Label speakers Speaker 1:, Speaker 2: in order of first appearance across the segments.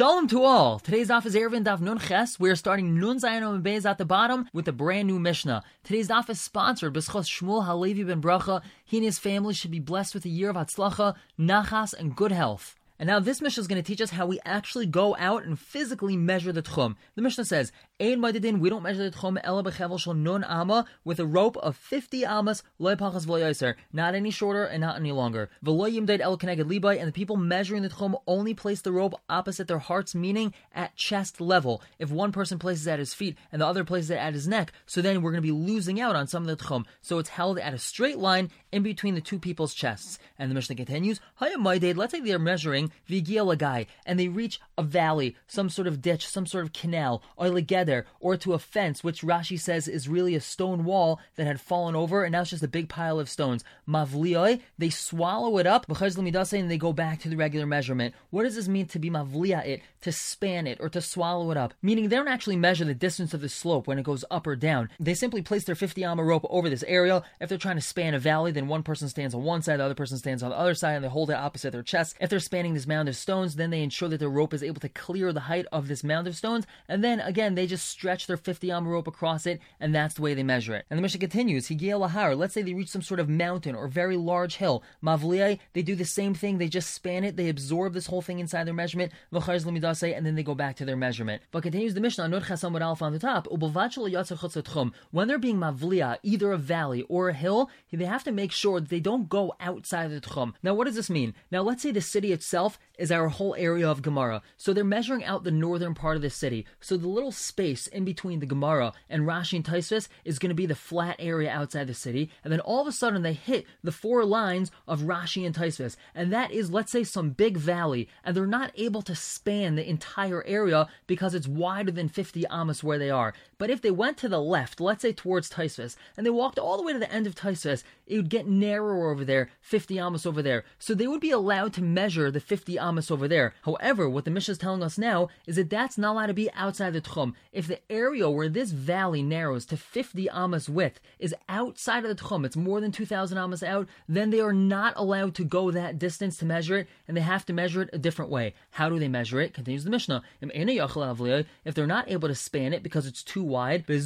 Speaker 1: Shalom to all. Today's daf is Eruvin Daf Nun Ches. We are starting Nun Zayin Om at the bottom with a brand new Mishnah. Today's daf is sponsored by Shmuel Halevi ben Bracha. He and his family should be blessed with a year of Hatzlacha, Nachas, and good health. And now this Mishnah is going to teach us how we actually go out and physically measure the tchum. The Mishnah says, We don't measure the tchum ela bechevel nun ama with a rope of 50 amas, loy not any shorter and not any longer. V'loy yimdaid el keneged libay, and the people measuring the tchum only place the rope opposite their hearts, meaning at chest level. If one person places it at his feet and the other places it at his neck, so then we're going to be losing out on some of the tchum. So it's held at a straight line in between the two people's chests. And the Mishnah continues, let's say they're measuring vigia guy, and they reach a valley, some sort of ditch, some sort of canal, or or to a fence, which Rashi says is really a stone wall that had fallen over, and now it's just a big pile of stones. Mavlioi, they swallow it up, and they go back to the regular measurement. What does this mean to be mavlia it, to span it, or to swallow it up? Meaning they don't actually measure the distance of the slope when it goes up or down. They simply place their 50 amma rope over this area. If they're trying to span a valley, then one person stands on one side, the other person stands on the other side, and they hold it opposite their chest. If they're spanning this mound of stones, then they ensure that their rope is able to clear the height of this mound of stones, and then again they just stretch their 50 amma rope across it, and that's the way they measure it. And the Mishnah continues, Higia Lahar, let's say they reach some sort of mountain or very large hill. Mavliai, they do the same thing, they just span it, they absorb this whole thing inside their measurement, and then they go back to their measurement. But continues the Mishnah, Nur Chasam Alpha on the top, when they're being Mavlia, either a valley or a hill, they have to make sure that they don't go outside the Tchum. Now what does this mean? Now let's say the city itself is our whole area of Gemara. So they're measuring out the northern part of the city. So the little space in between the Gemara and Rashi and Taisvis is going to be the flat area outside the city. And then all of a sudden they hit the four lines of Rashi and Taisvis. And that is, let's say, some big valley. And they're not able to span the entire area because it's wider than 50 amas where they are. But if they went to the left, let's say towards Taisvis, and they walked all the way to the end of Taisvis, it would get narrower over there, 50 amas over there. So they would be allowed to measure the 50 amas over there. However, what the Mishnah is telling us now is that that's not allowed to be outside the Tchum. If the area where this valley narrows to 50 amas width is outside of the Tchum, it's more than 2,000 amas out, then they are not allowed to go that distance to measure it, and they have to measure it a different way. How do they measure it? Continues the Mishnah. If they're not able to span it because it's too wide, in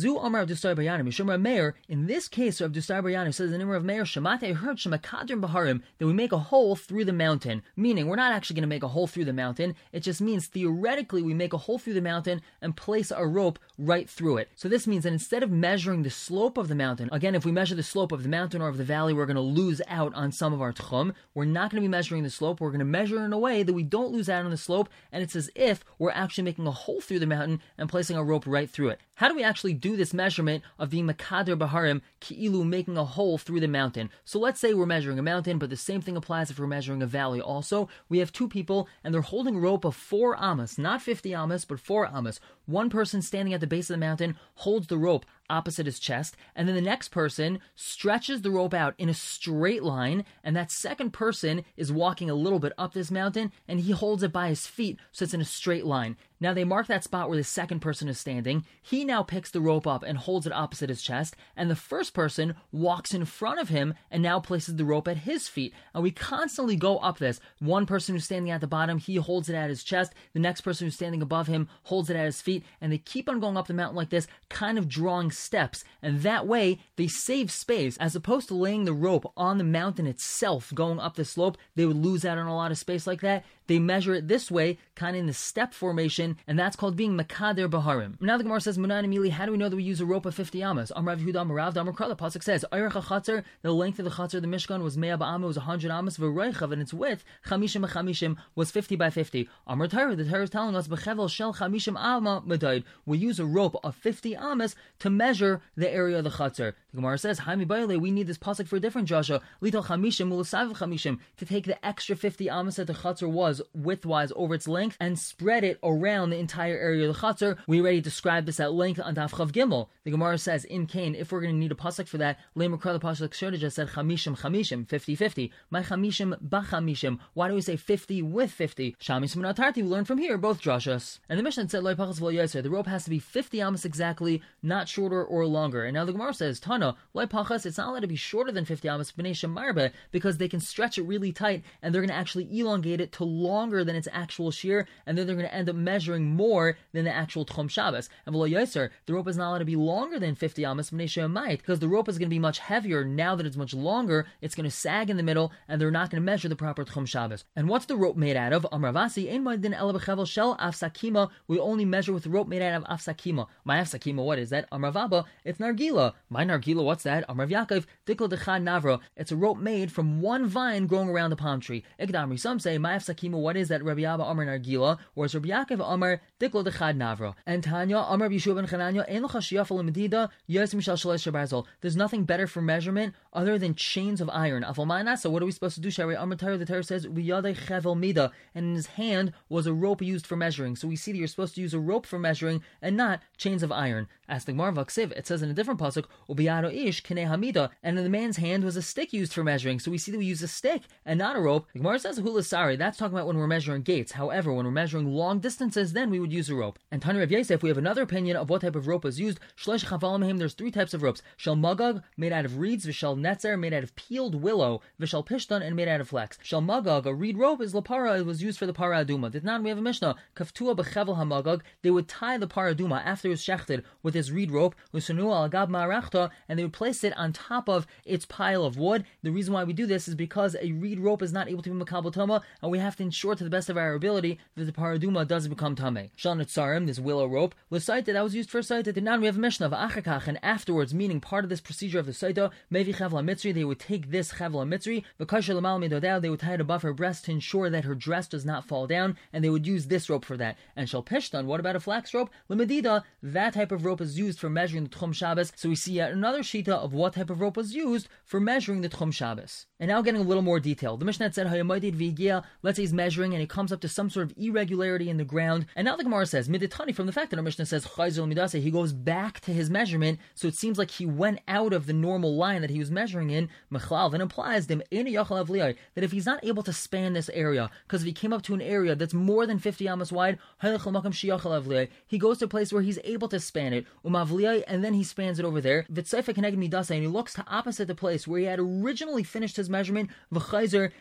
Speaker 1: this case of Dustar Bayani says the name of Meir Shemate, heard Shemakadrim Baharim that we make a hole through the mountain, meaning we're not actually going to make a hole through the mountain. It just means theoretically we make a hole through the mountain and place a rope right through it. So this means that instead of measuring the slope of the mountain, again, if we measure the slope of the mountain or of the valley, we're going to lose out on some of our tchum. We're not going to be measuring the slope. We're going to measure in a way that we don't lose out on the slope, and it's as if we're actually making a hole through the mountain and placing a rope right through it. How do we actually do this measurement of being Makader Baharim, Ki'ilu, making a hole through the mountain? So let's say we're measuring a mountain, but the same thing applies if we're measuring a valley also. We have two people, and they're holding rope of four amas, not 50 amas, but four amas. One person standing at the base of the mountain holds the rope opposite his chest, and then the next person stretches the rope out in a straight line, and that second person is walking a little bit up this mountain, and he holds it by his feet so it's in a straight line. Now they mark that spot where the second person is standing. He now picks the rope up and holds it opposite his chest, and the first person walks in front of him and now places the rope at his feet. And we constantly go up this. One person who's standing at the bottom, he holds it at his chest. The next person who's standing above him holds it at his feet, and they keep on going up the mountain like this, kind of drawing steps, and that way they save space as opposed to laying the rope on the mountain itself going up the slope. They would lose out on a lot of space like that. They measure it this way, kind of in the step formation, and that's called being Makader Baharim. Now the Gemara says, Munan Emili, how do we know that we use a rope of 50 amas? Amrav Yehuda Amarav Damar the Pasuk says, "Ayrecha Chatzar, the length of the Chatzar, the Mishkan was Mea Ba'ama, was 100 amas, V'roichav, and its width, Chamishim Chamishim, was 50 by 50. Amr Torah, the Torah is telling us, Bechevel Shel Chamishim Amma Medaid, we use a rope of 50 amas to measure the area of the Chatzar. The Gemara says, Haimi Baile, we need this Pasuk for a different Joshua, Lital Chamishim, Ulasav Chamishim, to take the extra 50 amas that the Chatzar was widthwise over its length and spread it around the entire area of the chutzner. We already described this at length on Daf Chav Gimel. The Gemara says in Cain, if we're going to need a pasuk for that, Lemakra the pasuk should just said chamishim chamishim 50-50. My chamishim bachamishim. Why do we say 50 with 50? Shamis Munatarti. We learn from here both drashas. And the Mishnah said the rope has to be 50 amas exactly, not shorter or longer. And now the Gemara says, Tana, like pachas, it's not allowed to be shorter than 50 amas b'nei because they can stretch it really tight and they're going to actually elongate it to longer than its actual shear, and then they're going to end up measuring more than the actual Tchum Shabbos. And v'lo yoser, the rope is not allowed to be longer than 50 amas because the rope is going to be much heavier now that it's much longer. It's going to sag in the middle, and they're not going to measure the proper Tchum Shabbos. And what's the rope made out of? Amravasi, shel afsakima. We only measure with the rope made out of afsakima. My afsakima, what is that? Amravaba, it's nargila. My nargila, what's that? Amrav Yaakov, dikol dechad navra. It's a rope made from one vine growing around a palm tree. Ikdamri, some say, my afsakima, what is that? Rabbi Abba Amar nargila, or it's Rabbi Yaakov Navra. And Tanya, Chananya, medida, yosim shal shalosh shabarzol. There's nothing better for measurement other than chains of iron. Afalmana, so what are we supposed to do? Shari Amar the Torah says, v'yadei chevel mida, and in his hand was a rope used for measuring. So we see that you're supposed to use a rope for measuring and not chains of iron. As the Gemara it says in a different pasuk, ubiyado ish kine hamida, and in the man's hand was a stick used for measuring. So we see that we use a stick and not a rope. The Gemara says hulasari. That's talking about when we're measuring gates. However, when we're measuring long distances, then we would use a rope. And Tanu Rav Yosef, we have another opinion of what type of rope is used. Shlosh chavalamahim. There's three types of ropes: shel magog, made out of reeds; v'shel netzer, made out of peeled willow; v'shel pishton, and made out of flax. Shel magog, a reed rope, is lapara. It was used for the para aduma. Did not we have a mishnah? Kaftua bechevel hamagog. They would tie the para aduma after it was shechted with this reed rope, and they would place it on top of its pile of wood. The reason why we do this is because a reed rope is not able to be makabel tama, and we have to ensure to the best of our ability that the paraduma doesn't become tame. Shanat sarim, this willow rope, was cited that was used for saita. Did not we have a mishnah of achakach, and afterwards, meaning part of this procedure of the saita, mevi chavla mitzri, they would take this chavla mitzri, the they would tie it above her breast to ensure that her dress does not fall down, and they would use this rope for that. And shall pishtan, what about a flax rope? Limedida, that type of rope is used for measuring the Tchum Shabbos. So we see yet another shita of what type of rope was used for measuring the Tchum Shabbos. And now getting a little more detail. The Mishnah said, let's say he's measuring and he comes up to some sort of irregularity in the ground. And now the Gemara says, Miditani, from the fact that our Mishnah says, midase, he goes back to his measurement, so it seems like he went out of the normal line that he was measuring in. Mechlal then implies them, that if he's not able to span this area, because if he came up to an area that's more than 50 amas wide, he goes to a place where he's able to span it and then he spans it over there. and he looks to opposite the place where he had originally finished his measurement,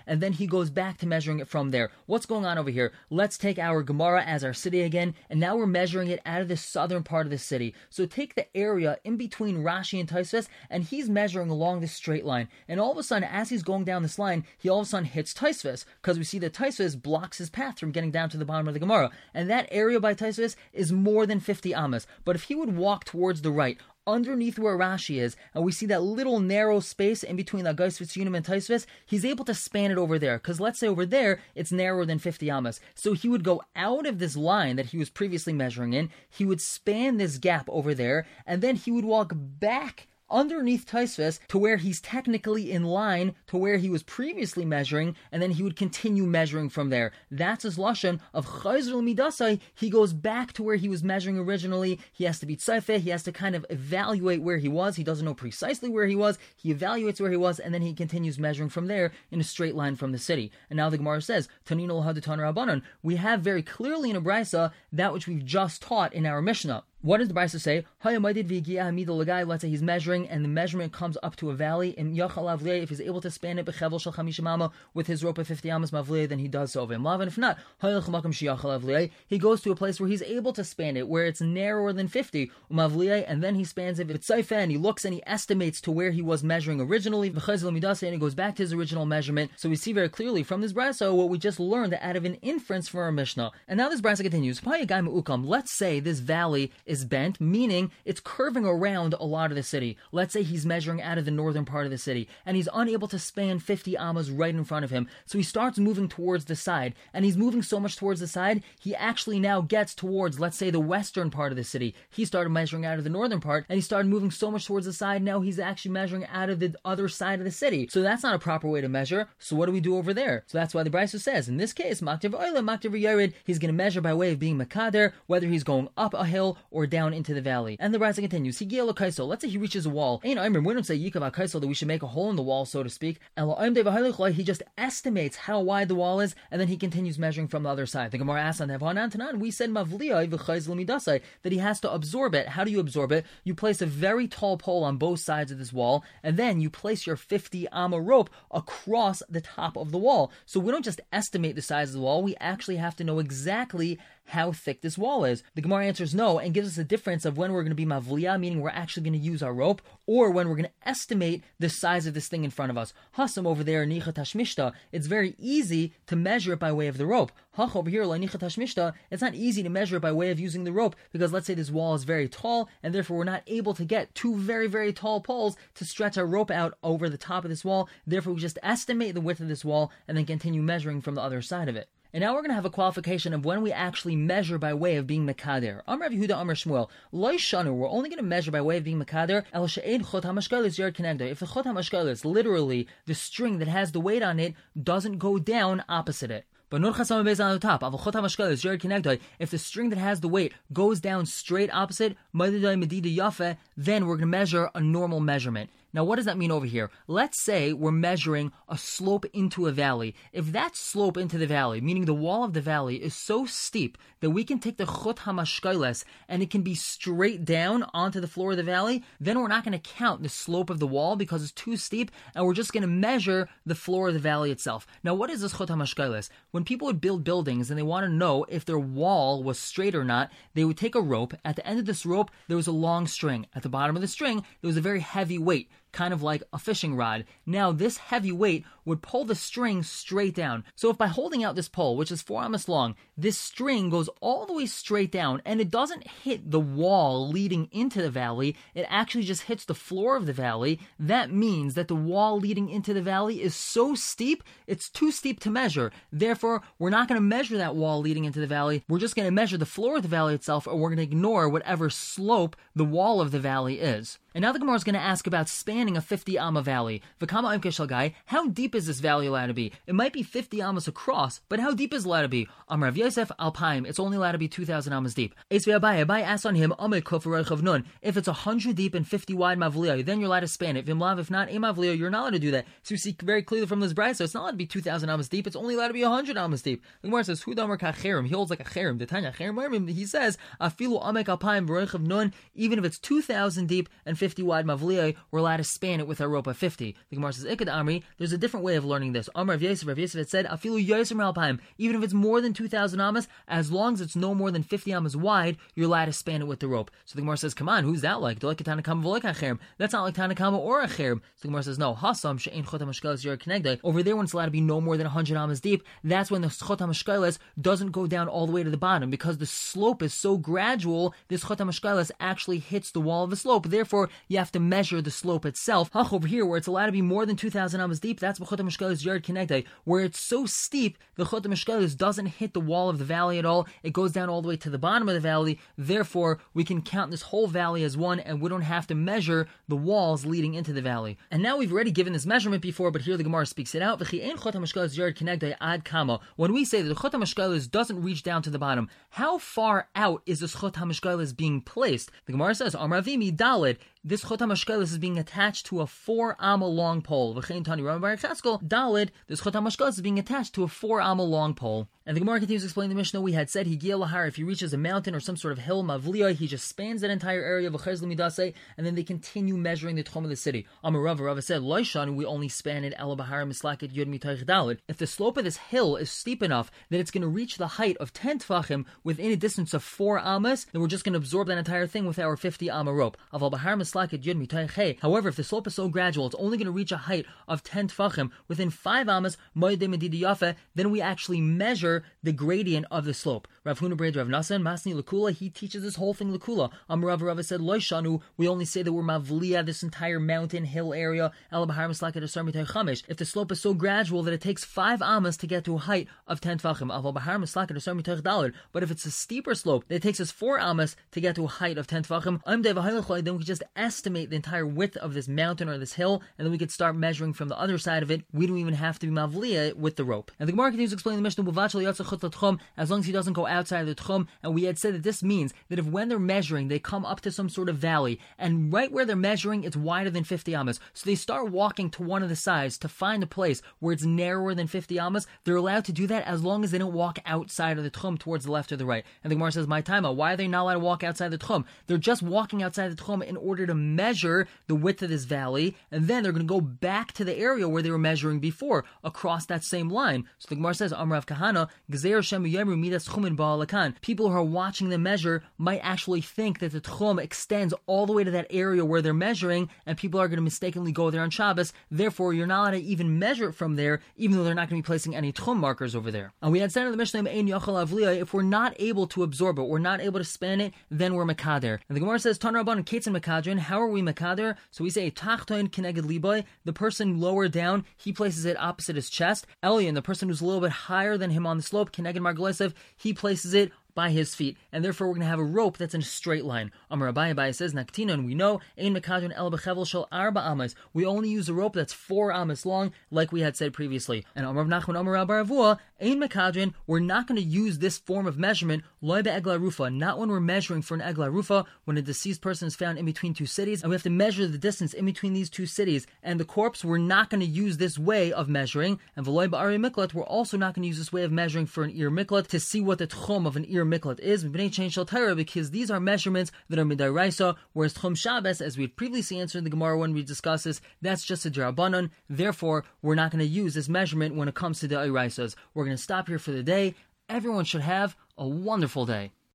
Speaker 1: and then he goes back to measuring it from there. What's going on over here? Let's take our Gemara as our city again, and now we're measuring it out of the southern part of the city. So take the area in between Rashi and Taisves, and he's measuring along this straight line. And all of a sudden, as he's going down this line, he all of a sudden hits Taisves, because we see that Taisves blocks his path from getting down to the bottom of the Gemara. And that area by Taisves is more than 50 amas. But if he would walk towards the right, underneath where Rashi is, and we see that little narrow space in between the Geis Vitzunim and Taisvis, he's able to span it over there. Because let's say over there, it's narrower than 50 amas. So he would go out of this line that he was previously measuring in, he would span this gap over there, and then he would walk back underneath Taisves to where he's technically in line to where he was previously measuring, and then he would continue measuring from there. That's his lashon of Chayzr Midasai. He goes back to where he was measuring originally. He has to be tzaife. He has to kind of evaluate where he was. He doesn't know precisely where he was. He evaluates where he was, and then he continues measuring from there in a straight line from the city. And now the Gemara says, Tanino Hadatan Rabbanon. We have very clearly in a that which we've just taught in our Mishnah. What does the Brisa say? Let's say he's measuring and the measurement comes up to a valley. And if he's able to span it with his rope of 50 amas mavlei, then he does so. If not, he goes to a place where he's able to span it, where it's narrower than 50, and then he spans it. And he looks and he estimates to where he was measuring originally, and he goes back to his original measurement. So we see very clearly from this Brisa what we just learned out of an inference from our Mishnah. And now this Brisa continues. Let's say this valley is bent, meaning it's curving around a lot of the city. Let's say he's measuring out of the northern part of the city, and he's unable to span 50 amas right in front of him. So he starts moving towards the side, and he's moving so much towards the side, he actually now gets towards, let's say, the western part of the city. He started measuring out of the northern part, and he started moving so much towards the side, now he's actually measuring out of the other side of the city. So that's not a proper way to measure. So what do we do over there? So that's why the Brisa says, in this case, Maktiv Oila, Maktiv Yerid, he's going to measure by way of being Makader, whether he's going up a hill or or down into the valley. And the Raza continues, Kaiso. Let's say he reaches a wall. Ain't I we don't say Yikav Kaiso that we should make a hole in the wall, so to speak. He just estimates how wide the wall is, and then he continues measuring from the other side. The Gemara asks on Tanan, we said Mavliya that he has to absorb it. How do you absorb it? You place a very tall pole on both sides of this wall, and then you place your 50 amma rope across the top of the wall. So we don't just estimate the size of the wall, we actually have to know exactly how thick this wall is? The Gemara answers no and gives us a difference of when we're going to be mavliya, meaning we're actually going to use our rope, or when we're going to estimate the size of this thing in front of us. Hasam over there, nicha tashmishta, it's very easy to measure it by way of the rope. Hach over here, la nicha tashmishta, it's not easy to measure it by way of using the rope because let's say this wall is very tall and therefore we're not able to get two very, very tall poles to stretch our rope out over the top of this wall. Therefore, we just estimate the width of this wall and then continue measuring from the other side of it. And now we're going to have a qualification of when we actually measure by way of being Mekader. Amr Yehuda Amr Shmuel. Loy Shanu, we're only going to measure by way of being Mekader. El She'ed Chot HaMashgal is Yard Kenegda. If the Chot HaMashgal is literally the string that has the weight on it, doesn't go down opposite it. But Nur Chasam Bez on the top, Avachot HaMashgal is Kenegda. If the string that has the weight goes down straight opposite, Madidai Medida Yafe, then we're going to measure a normal measurement. Now, what does that mean over here? Let's say we're measuring a slope into a valley. If that slope into the valley, meaning the wall of the valley, is so steep that we can take the chut hamashkailes and it can be straight down onto the floor of the valley, then we're not going to count the slope of the wall because it's too steep, and we're just going to measure the floor of the valley itself. Now, what is this chut hamashkailes? When people would build buildings and they want to know if their wall was straight or not, they would take a rope. At the end of this rope, there was a long string. At the bottom of the string, there was a very heavy weight kind of like a fishing rod. Now, this heavy weight would pull the string straight down. So if by holding out this pole, which is four amas long, this string goes all the way straight down and it doesn't hit the wall leading into the valley, it actually just hits the floor of the valley. That means that the wall leading into the valley is so steep, it's too steep to measure. Therefore, we're not going to measure that wall leading into the valley. We're just going to measure the floor of the valley itself, or we're going to ignore whatever slope the wall of the valley is. And now the Gemara is going to ask about spanning a 50 amma valley. Vakama Imkeshal how deep is this valley allowed to be? It might be 50 amas across, but how deep is allowed to be? Amar Rav Yosef Alpaim, it's only allowed to be 2,000 amas deep. Esvi Abai, Abai asks on him, Nun, if it's 100 deep and 50 wide mavliya, then you're allowed to span it. Vimlav, if not, mavliya, you're not allowed to do that. So you see very clearly from this bride, so it's not allowed to be 2,000 amas deep, it's only allowed to be 100 amas deep. The Gemara says, Kacherim, he holds like a cherim. Cherim, he says, Afilu Amek Alpaim, Nun, even if it's 2,000 deep and 50 wide mavliya, we're allowed to span it with a rope of 50. The Gemara says, Ikad Amri, there's a different way of learning this. Amr of Yosef, Rav Yosef had said, Afilu Yosef Alpaim, even if it's more than 2,000 amas, as long as it's no more than 50 amas wide, you're allowed to span it with the rope. So the Gemara says, come on, who's that like? That's not like Tanakama or a cherem. So the Gemara says, no, Hasam, She'en Chotam Over there, when it's allowed to be no more than 100 amas deep, that's when the Chotam Ashkeles doesn't go down all the way to the bottom because the slope is so gradual, this Chotam Ashkeles actually hits the wall of the slope. Therefore, you have to measure the slope itself. Over here, where it's allowed to be more than 2,000 amas deep, that's B'chot HaMishkalis Yard Connected, where it's so steep, the Chot HaMishkalis doesn't hit the wall of the valley at all. It goes down all the way to the bottom of the valley. Therefore, we can count this whole valley as one, and we don't have to measure the walls leading into the valley. And now we've already given this measurement before, but here the Gemara speaks it out. When we say that the Chot HaMishkalis doesn't reach down to the bottom, how far out is this Chot HaMishkalis being placed? The Gemara says, Amravimi Dalid, this Chot HaMashkelis is being attached to a four amma long pole. V'chein Tani Rambam Dalid, this Chot HaMashkelis is being attached to a four amma long pole. And the Gemara continues to explain the Mishnah. We had said Higia Lahar, if he reaches a mountain or some sort of hill, Mavliya, he just spans that entire area of Midase, and then they continue measuring the Tchum of the city. Amarav Rava said, Loishan, we only span it Elabahar Mislaket Yud Mitaych. If the slope of this hill is steep enough that it's going to reach the height of 10 Tfachim within a distance of 4 Amas, then we're just going to absorb that entire thing with our 50 Amma rope. Aval Mislaket Yud Mitaych However, if the slope is so gradual, it's only going to reach a height of 10 Tfachim within 5 Amas, then we actually measure the gradient of the slope. Rav Huna Braid, Rav Nasan, Masni Lakula, he teaches this whole thing Lakula. Am Rav Rava said, Loishanu, we only say that we're Mavliya, this entire mountain hill area. If the slope is so gradual that it takes five amas to get to a height of 10 Tvachim, Al Bahar Mislaket Dalad. But if it's a steeper slope that it takes us four amas to get to a height of 10 Tvachim, then we could just estimate the entire width of this mountain or this hill, and then we could start measuring from the other side of it. We don't even have to be Mavliya with the rope. And the Gemara continues to explain the Mishnah, as long as he doesn't go outside of the Tchum, and we had said that this means that if when they're measuring, they come up to some sort of valley, and right where they're measuring, it's wider than 50 amas. So they start walking to one of the sides to find a place where it's narrower than 50 amas. They're allowed to do that as long as they don't walk outside of the Tchum towards the left or the right. And the Gemara says, my time, why are they not allowed to walk outside the Tchum? They're just walking outside the Tchum in order to measure the width of this valley, and then they're going to go back to the area where they were measuring before, across that same line. So the Gemara says, Amrav Kahana, People who are watching the measure might actually think that the Tchum extends all the way to that area where they're measuring, and people are going to mistakenly go there on Shabbos. Therefore, you're not allowed to even measure it from there, even though they're not going to be placing any Tchum markers over there. And we had said in the Mishnah, if we're not able to absorb it, we're not able to span it, then we're Makader. And the Gemara says, Tan Rabban and Kates and Makadrin, how are we Makader? So we say, Tachtoin Keneged Liboy, the person lower down, he places it opposite his chest. Elian, the person who's a little bit higher than him on the slope, Keneged Margalesev, he places it by his feet, and therefore we're going to have a rope that's in a straight line. Amar Abaye says, Naktina, and we know, Ein Mekadron El Bechevel Shel Arba Amas. We only use a rope that's four amas long, like we had said previously. And Amar Nachman Amar Abaravua, Ein Mekadron, we're not going to use this form of measurement, Loy Egla Rufa, not when we're measuring for an Egla Rufa, when a deceased person is found in between two cities, and we have to measure the distance in between these two cities. And the corpse, we're not going to use this way of measuring. And Veloy Ba'ari Miklat, we're also not going to use this way of measuring for an ear miklat to see what the tchum of an ear miklat is change the Torah because these are measurements that are midaraisa, whereas tchum Shabbos, as we had previously answered in the Gemara when we discussed this, that's just a drabanan. Therefore, we're not going to use this measurement when it comes to the iraisas. We're going to stop here for the day. Everyone should have a wonderful day.